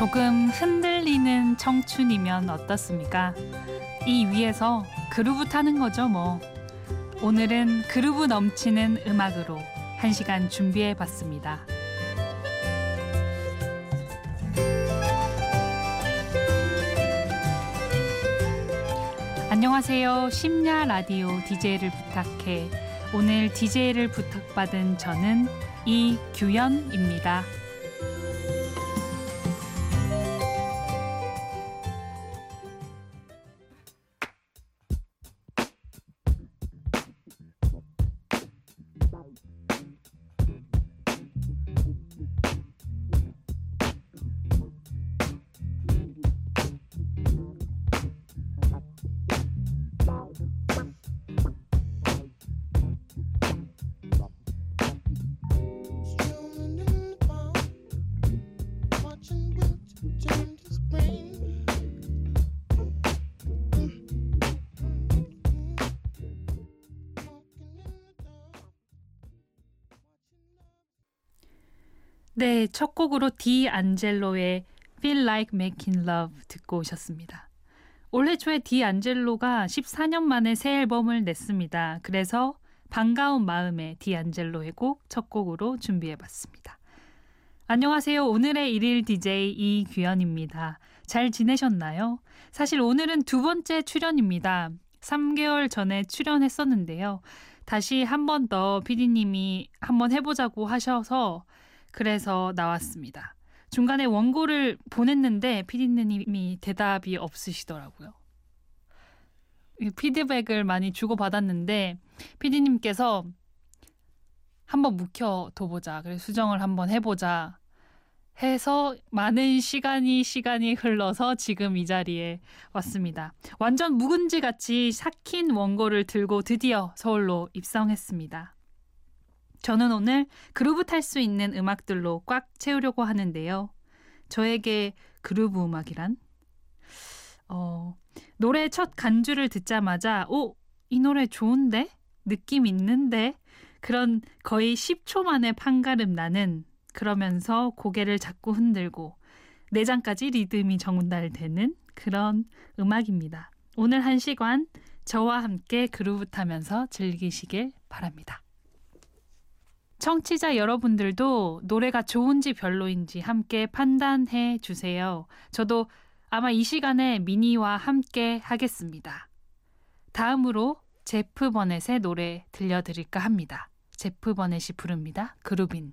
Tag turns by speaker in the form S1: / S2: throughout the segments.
S1: 조금 흔들리는 청춘이면 어떻습니까? 이 위에서 그루브 타는 거죠, 뭐. 오늘은 그루브 넘치는 음악으로 한 시간 준비해 봤습니다. 안녕하세요. 심야 라디오 DJ를 부탁해. 오늘 DJ를 부탁받은 저는 이규현입니다. 네, 첫 곡으로 디 안젤로의 Feel Like Making Love 듣고 오셨습니다. 올해 초에 디 안젤로가 14년 만에 새 앨범을 냈습니다. 그래서 반가운 마음에 디 안젤로의 곡 첫 곡으로 준비해 봤습니다. 안녕하세요. 오늘의 일일 DJ 이규현입니다. 잘 지내셨나요? 사실 오늘은 두 번째 출연입니다. 3개월 전에 출연했었는데요. 다시 한 번더 PD님이 한번 해보자고 하셔서 그래서 나왔습니다. 중간에 원고를 보냈는데 피디님이 대답이 없으시더라고요. 피드백을 많이 주고받았는데 피디님께서 한번 묵혀둬보자. 그래 수정을 한번 해보자. 해서 많은 시간이 시간이 흘러서 지금 이 자리에 왔습니다. 완전 묵은지 같이 삭힌 원고를 들고 드디어 서울로 입성했습니다. 저는 오늘 그루브 탈 수 있는 음악들로 꽉 채우려고 하는데요. 저에게 그루브 음악이란? 어, 노래 첫 간주를 듣자마자, 오, 이 노래 좋은데? 느낌 있는데? 그런 거의 10초 만에 판가름 나는 그러면서 고개를 자꾸 흔들고 내장까지 리듬이 전달되는 그런 음악입니다. 오늘 한 시간 저와 함께 그루브 타면서 즐기시길 바랍니다. 청취자 여러분들도 노래가 좋은지 별로인지 함께 판단해 주세요. 저도 아마 이 시간에 미니와 함께 하겠습니다. 다음으로 제프 버넷의 노래 들려드릴까 합니다. 제프 버넷이 부릅니다. 그루빈.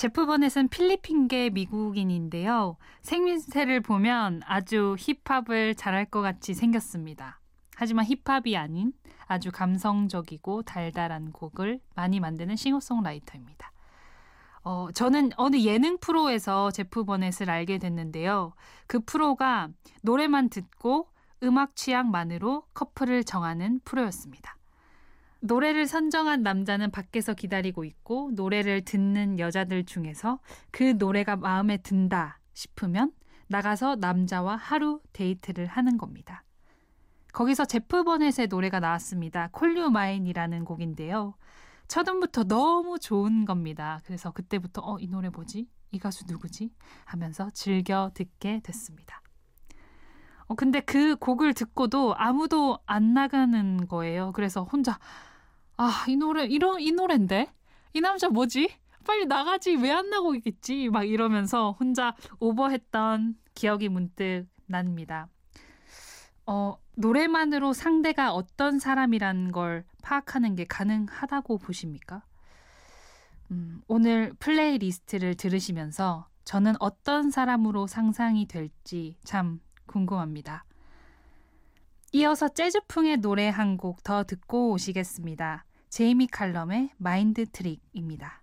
S1: 제프 버넷은 필리핀계 미국인인데요. 생김새를 보면 아주 힙합을 잘할 것 같이 생겼습니다. 하지만 힙합이 아닌 아주 감성적이고 달달한 곡을 많이 만드는 싱어송라이터입니다. 어, 저는 어느 예능 프로에서 제프 버넷을 알게 됐는데요. 그 프로가 노래만 듣고 음악 취향만으로 커플을 정하는 프로였습니다. 노래를 선정한 남자는 밖에서 기다리고 있고 노래를 듣는 여자들 중에서 그 노래가 마음에 든다 싶으면 나가서 남자와 하루 데이트를 하는 겁니다. 거기서 제프 버넷의 노래가 나왔습니다. 콜류 마인이라는 곡인데요. 첫 음부터 너무 좋은 겁니다. 그래서 그때부터 어, 이 노래 뭐지? 이 가수 누구지? 하면서 즐겨 듣게 됐습니다. 어, 근데 그 곡을 듣고도 아무도 안 나가는 거예요. 그래서 혼자 아, 이 노래 이런 이 노래인데? 이 남자 뭐지? 빨리 나가지 왜 안 나가고 있겠지? 막 이러면서 혼자 오버했던 기억이 문득 납니다. 어, 노래만으로 상대가 어떤 사람이란 걸 파악하는 게 가능하다고 보십니까? 음, 오늘 playlist를 들으시면서 저는 어떤 사람으로 상상이 될지 참 궁금합니다. 이어서 재즈풍의 노래 한 곡 더 듣고 오시겠습니다. 제이미 칼럼의 마인드 트릭입니다.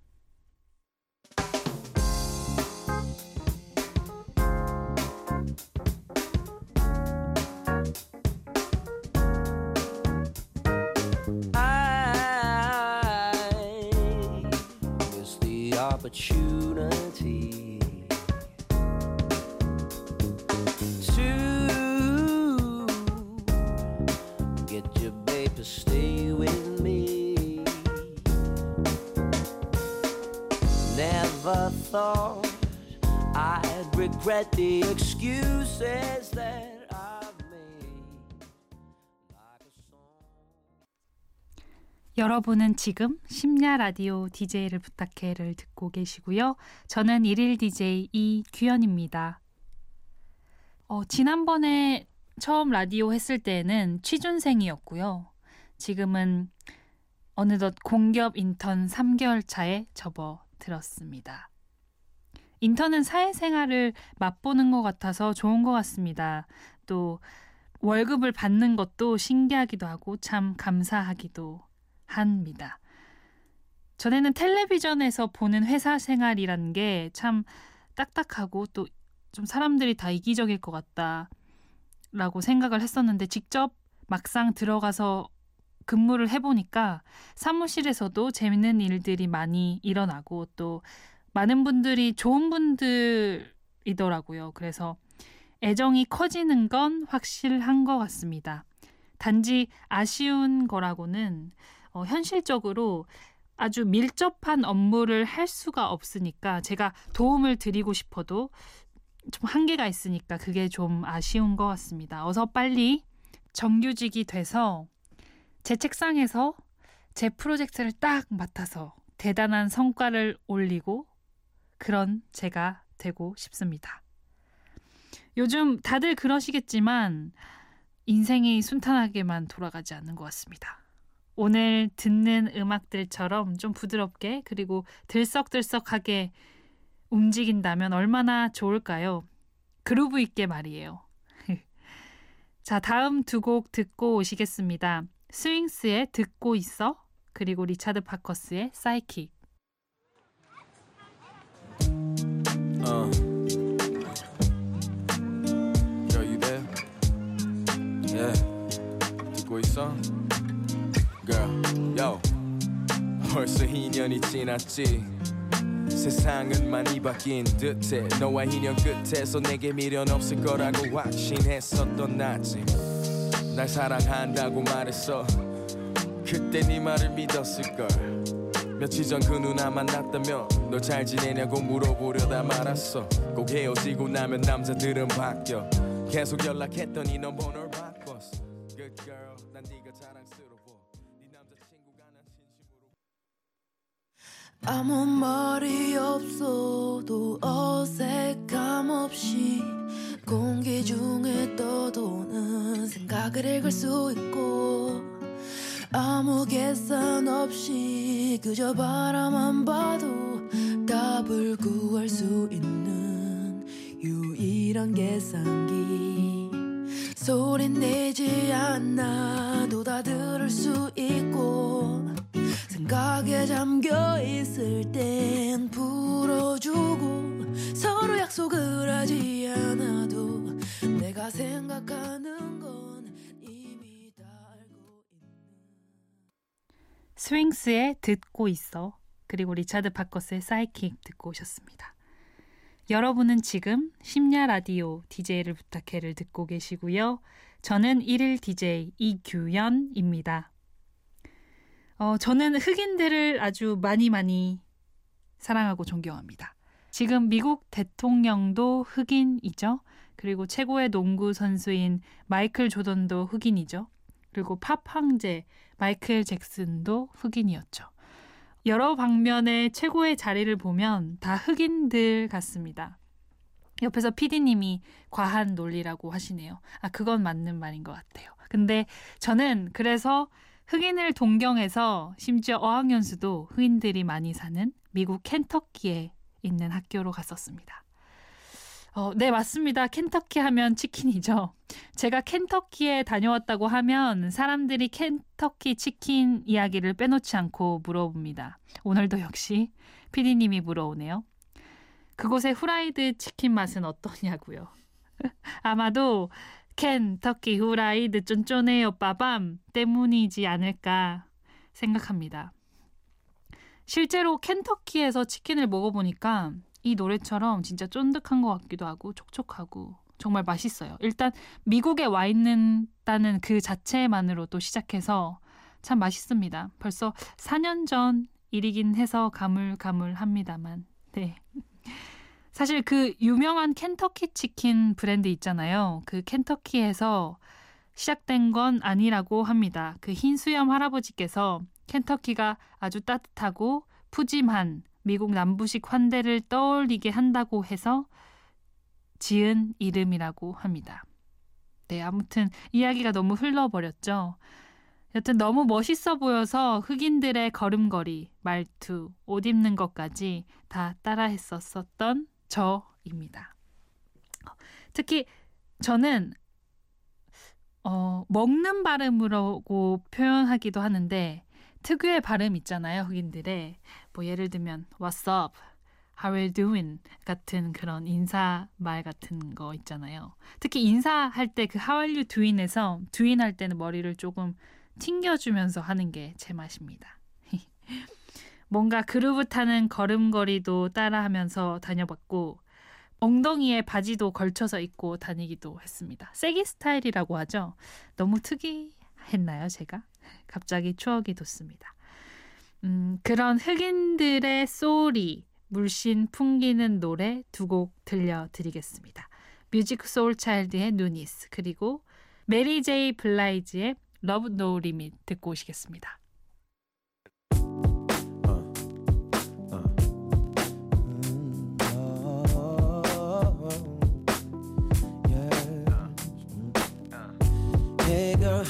S1: stay thought I'd regret the excuses that. 여러분은 지금 심야 라디오 DJ를 부탁해를 듣고 계시고요. 저는 일일 DJ 이규현입니다. 어, 지난번에 처음 라디오 했을 때는 취준생이었고요. 지금은 어느덧 공기업 인턴 3개월 차에 접어들었습니다. 인턴은 사회생활을 맛보는 것 같아서 좋은 것 같습니다. 또 월급을 받는 것도 신기하기도 하고 참 감사하기도 합니다. 전에는 텔레비전에서 보는 회사 생활이라는 게 참 딱딱하고 또 좀 사람들이 다 이기적일 것 같다라고 생각을 했었는데 직접 막상 들어가서 근무를 해보니까 사무실에서도 재밌는 일들이 많이 일어나고 또 많은 분들이 좋은 분들이더라고요. 그래서 애정이 커지는 건 확실한 것 같습니다. 단지 아쉬운 거라고는 어, 현실적으로 아주 밀접한 업무를 할 수가 없으니까 제가 도움을 드리고 싶어도 좀 한계가 있으니까 그게 좀 아쉬운 것 같습니다. 어서 빨리 정규직이 돼서 제 책상에서 제 프로젝트를 딱 맡아서 대단한 성과를 올리고 그런 제가 되고 싶습니다. 요즘 다들 그러시겠지만 인생이 순탄하게만 돌아가지 않는 것 같습니다. 오늘 듣는 음악들처럼 좀 부드럽게 그리고 들썩들썩하게 움직인다면 얼마나 좋을까요? 그루브 있게 말이에요. 자, 다음 두 곡 듣고 오시겠습니다. 스윙스의 듣고 있어 그리고 리차드 파커스의 사이킥. Yo, you there? Yeah. 듣고 있어? girl, yo. 벌써 2년이 지났지. 세상은 많이 바뀐 듯해 너와 인연 끝에서 내게 미련 없을 거라고 확신했었던 나지 날 사랑한다고 말했어 그때 네 말을 믿었을걸 며칠 전 그 누나 만났다며 너 잘 지내냐고 물어보려다 말았어. 꼭 헤어지고 나면 남자들은 바뀌어. 계속 연락했더니 넌 번호를 바꿨어. Good girl 난 네가 자랑스러워. 아무 말이 없어도 어색함 없이 공기 중에 떠도는 생각을 읽을 수 있고 아무 계산 없이 그저 바라만 봐도 답을 구할 수 있는 유일한 계산기. 소리 내지 않아도 다 들을 수 있고 생각에 잠겨 있을 땐 풀어주고 서로 약속을 하지 않아도 내가 생각하는 스윙스의 듣고 있어 그리고 리차드 파커스의 psychic 듣고 오셨습니다. 여러분은 지금 심야 라디오 DJ를 부탁해를 듣고 계시고요. 저는 1일 DJ 이규연입니다. 어, 저는 흑인들을 아주 많이 많이 사랑하고 존경합니다. 지금 미국 대통령도 흑인이죠. 그리고 최고의 농구 선수인 마이클 조던도 흑인이죠. 그리고 팝 황제 마이클 잭슨도 흑인이었죠. 여러 방면의 최고의 자리를 보면 다 흑인들 같습니다. 옆에서 피디님이 과한 논리라고 하시네요. 아, 그건 맞는 말인 것 같아요. 근데 저는 그래서 흑인을 동경해서 심지어 어학연수도 흑인들이 많이 사는 미국 켄터키에 있는 학교로 갔었습니다. 어, 네, 맞습니다. 켄터키 하면 치킨이죠. 제가 켄터키에 다녀왔다고 하면 사람들이 켄터키 치킨 이야기를 빼놓지 않고 물어봅니다. 오늘도 역시 피디님이 물어오네요. 그곳의 후라이드 치킨 맛은 어떠냐고요. 아마도 켄터키 후라이드 쫀쫀해요 빠밤 때문이지 않을까 생각합니다. 실제로 켄터키에서 치킨을 먹어보니까 이 노래처럼 진짜 쫀득한 것 같기도 하고 촉촉하고 정말 맛있어요. 일단 미국에 와 있는다는 그 자체만으로도 시작해서 참 맛있습니다. 벌써 4년 전 일이긴 해서 가물가물합니다만. 네. 사실 그 유명한 켄터키 치킨 브랜드 있잖아요. 그 켄터키에서 시작된 건 아니라고 합니다. 그 흰수염 할아버지께서 켄터키가 아주 따뜻하고 푸짐한 미국 남부식 환대를 떠올리게 한다고 해서 지은 이름이라고 합니다. 네, 아무튼 이야기가 너무 흘러버렸죠. 여튼 너무 멋있어 보여서 흑인들의 걸음걸이, 말투, 옷 입는 것까지 다 따라했었었던 저입니다. 특히 저는 어, 먹는 발음으로 표현하기도 하는데 특유의 발음 있잖아요, 흑인들의. 뭐 예를 들면 What's up? How are you doing? 같은 그런 인사 말 같은 거 있잖아요. 특히 인사할 때 그 How are you doing에서 doing 할 때는 머리를 조금 튕겨주면서 하는 게 제 맛입니다. 뭔가 그루브 타는 걸음걸이도 따라하면서 다녀봤고 엉덩이에 바지도 걸쳐서 입고 다니기도 했습니다. 세기 스타일이라고 하죠. 너무 특이했나요, 제가? 갑자기 추억이 돋습니다. 음, 그런 흑인들의 소울이 물씬 풍기는 노래 두 곡 들려드리겠습니다. 뮤직 소울 차일드의 Newness 그리고 메리 제이 블라이즈의 Love No Limit 듣고 오시겠습니다.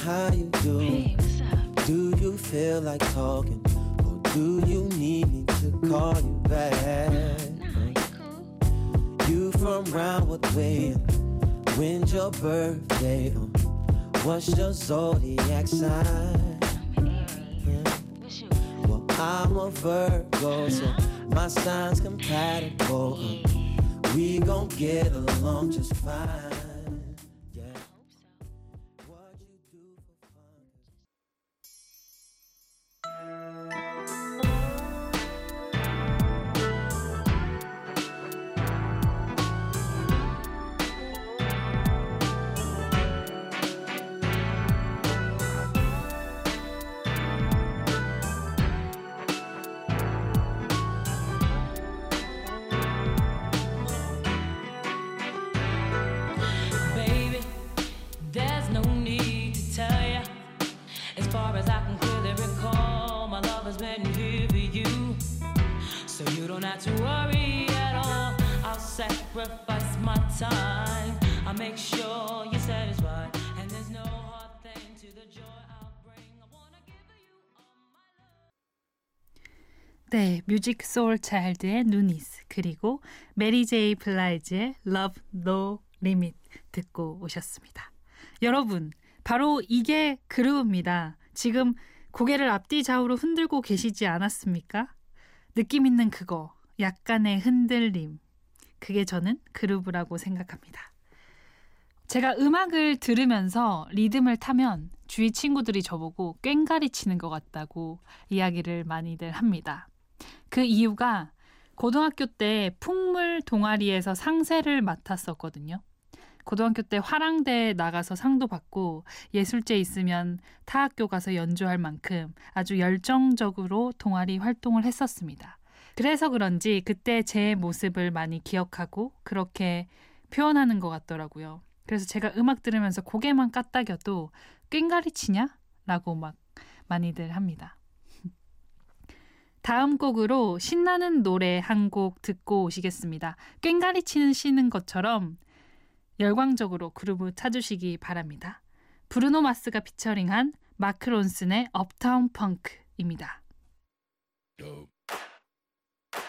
S1: how you doing? Do you feel like talking? Do you need me to call you back? You from Roundwood Way? When's your birthday? What's your zodiac sign? Well, I'm a Virgo, so my sign's compatible. We gon' get along just fine. Sacrifice my time. I'll make sure you're satisfied. And there's no hard thing to the joy I'll bring. I wanna give you all my love. 네, 뮤직 소울 차일드의 누니스 그리고 메리 제이 블라이즈의 Love No Limit 듣고 오셨습니다. 여러분, 바로 이게 그루브입니다. 지금 고개를 앞뒤 좌우로 흔들고 계시지 않았습니까? 느낌 있는 그거 약간의 흔들림. 그게 저는 그루브라고 생각합니다. 제가 음악을 들으면서 리듬을 타면 주위 친구들이 저보고 꽹가리 치는 것 같다고 이야기를 많이들 합니다. 그 이유가 고등학교 때 풍물 동아리에서 상세를 맡았었거든요. 고등학교 때 화랑대에 나가서 상도 받고 예술제 있으면 타 학교 가서 연주할 만큼 아주 열정적으로 동아리 활동을 했었습니다. 그래서 그런지 그때 제 모습을 많이 기억하고 그렇게 표현하는 것 같더라고요. 그래서 제가 음악 들으면서 고개만 까딱여도 꽹가리 치냐? 라고 막 많이들 합니다. 다음 곡으로 신나는 노래 한 곡 듣고 오시겠습니다. 꽹가리 치는 시는 것처럼 열광적으로 그룹을 찾으시기 바랍니다. 브루노 마스가 피처링한 마크 론슨의 업타운 펑크입니다.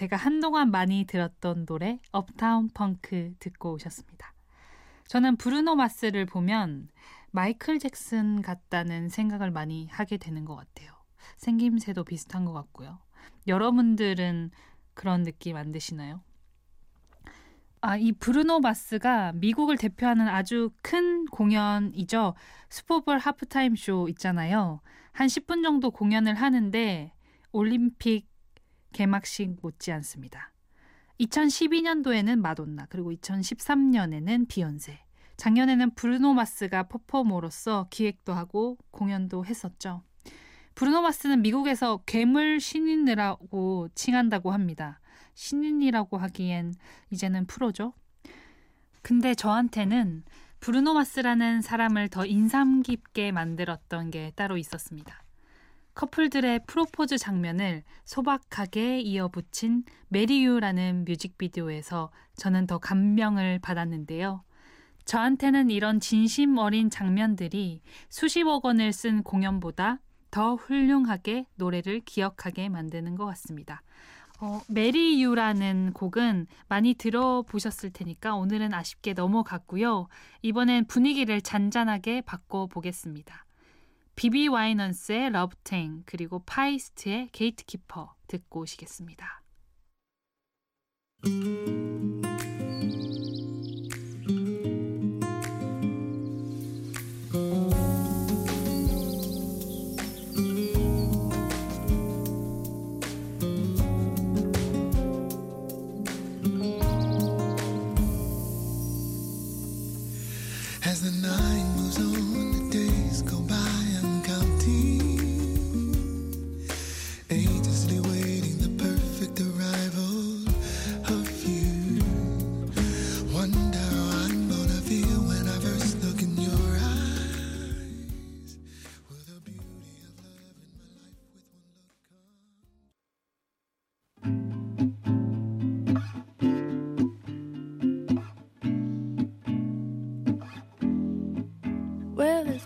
S1: 제가 한동안 많이 들었던 노래 업타운 펑크 듣고 오셨습니다. 저는 브루노 마스를 보면 마이클 잭슨 같다는 생각을 많이 하게 되는 것 같아요. 생김새도 비슷한 것 같고요. 여러분들은 그런 느낌 안 드시나요? 아, 이 브루노 마스가 미국을 대표하는 아주 큰 공연이죠. 슈퍼볼 하프타임 쇼 있잖아요. 한 10분 정도 공연을 하는데 올림픽 개막식 못지 않습니다. 2012년도에는 마돈나, 그리고 2013년에는 비욘세, 작년에는 브루노 마스가 퍼포머로서 기획도 하고 공연도 했었죠. 브루노 마스는 미국에서 괴물 신인이라고 칭한다고 합니다. 신인이라고 하기엔 이제는 프로죠. 근데 저한테는 브루노 마스라는 사람을 더 인상 깊게 만들었던 게 따로 있었습니다. 커플들의 프로포즈 장면을 소박하게 이어붙인 Marry You라는 뮤직비디오에서 저는 더 감명을 받았는데요. 저한테는 이런 진심 어린 장면들이 수십억 원을 쓴 공연보다 더 훌륭하게 노래를 기억하게 만드는 것 같습니다. 어, Marry You라는 곡은 많이 들어보셨을 테니까 오늘은 아쉽게 넘어갔고요. 이번엔 분위기를 잔잔하게 바꿔보겠습니다. 비비 와이넌스의 Love Thang 그리고 파이스트의 Gatekeeper 듣고 오시겠습니다.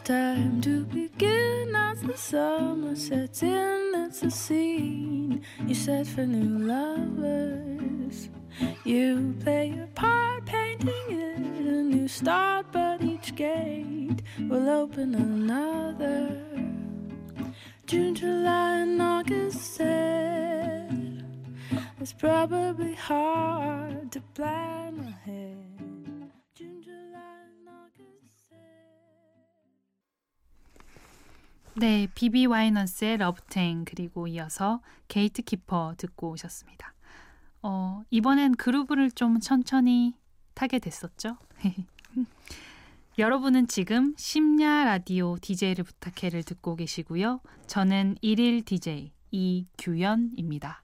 S1: Time to begin as the summer sets in. It's a scene you set for new lovers. You play your part, painting it a new start, but each gate will open another. June, July, and August said it's probably hard to plan 네, 비비 와이너스의 Love Thang 그리고 이어서 Gatekeeper 듣고 오셨습니다. 어, 이번엔 groove를 좀 천천히 타게 됐었죠. 여러분은 지금 심야 라디오 DJ를 부탁해를 듣고 계시고요. 저는 1일 DJ 이규연입니다.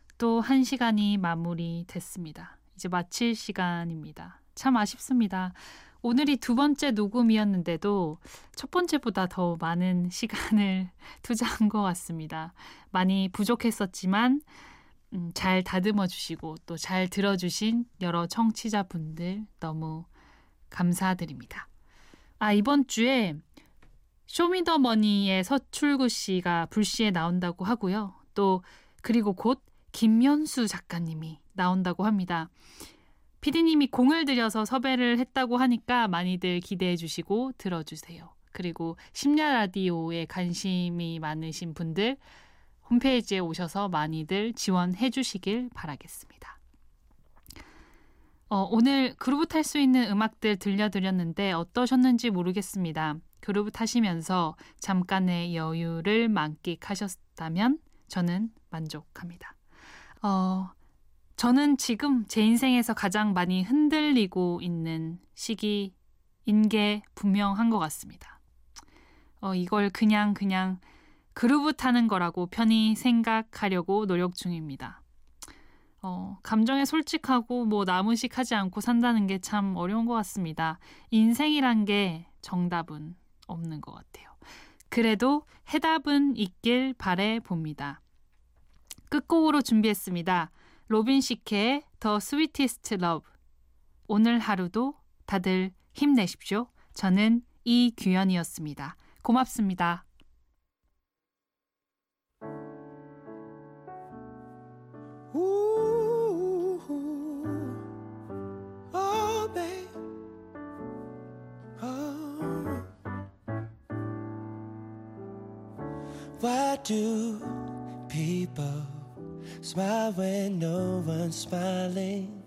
S1: 또 한 시간이 마무리됐습니다. 이제 마칠 시간입니다. 참 아쉽습니다. 오늘이 두 번째 녹음이었는데도 첫 번째보다 더 많은 시간을 투자한 것 같습니다. 많이 부족했었지만 음, 잘 다듬어 주시고 또 잘 들어주신 여러 청취자분들 너무 감사드립니다. 아, 이번 주에 쇼미더머니의 서출구 씨가 불시에 나온다고 하고요. 또 그리고 곧 김연수 작가님이 나온다고 합니다. 피디님이 공을 들여서 섭외를 했다고 하니까 많이들 기대해 주시고 들어주세요. 그리고 심야 라디오에 관심이 많으신 분들 홈페이지에 오셔서 많이들 지원해 주시길 바라겠습니다. 어, 오늘 그루브 탈 수 있는 음악들 들려드렸는데 어떠셨는지 모르겠습니다. 그루브 타시면서 잠깐의 여유를 만끽하셨다면 저는 만족합니다. 어, 저는 지금 제 인생에서 가장 많이 흔들리고 있는 시기인 게 분명한 것 같습니다. 어, 이걸 그냥 그냥 그루브 타는 거라고 편히 생각하려고 노력 중입니다. 어, 감정에 솔직하고 뭐 나무식하지 않고 산다는 게 참 어려운 것 같습니다. 인생이란 게 정답은 없는 것 같아요. 그래도 해답은 있길 바래 봅니다. 끝곡으로 준비했습니다. 로빈 시케의 The Sweetest Love. 오늘 하루도 다들 힘내십시오. 저는 이규현이었습니다. 고맙습니다. Why do people smile when no one's smiling?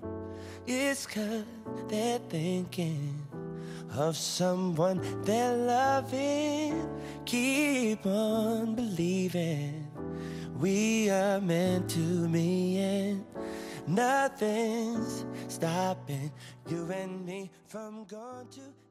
S1: It's cause they're thinking of someone they're loving. Keep on believing we are meant to be, and nothing's stopping you and me from going to.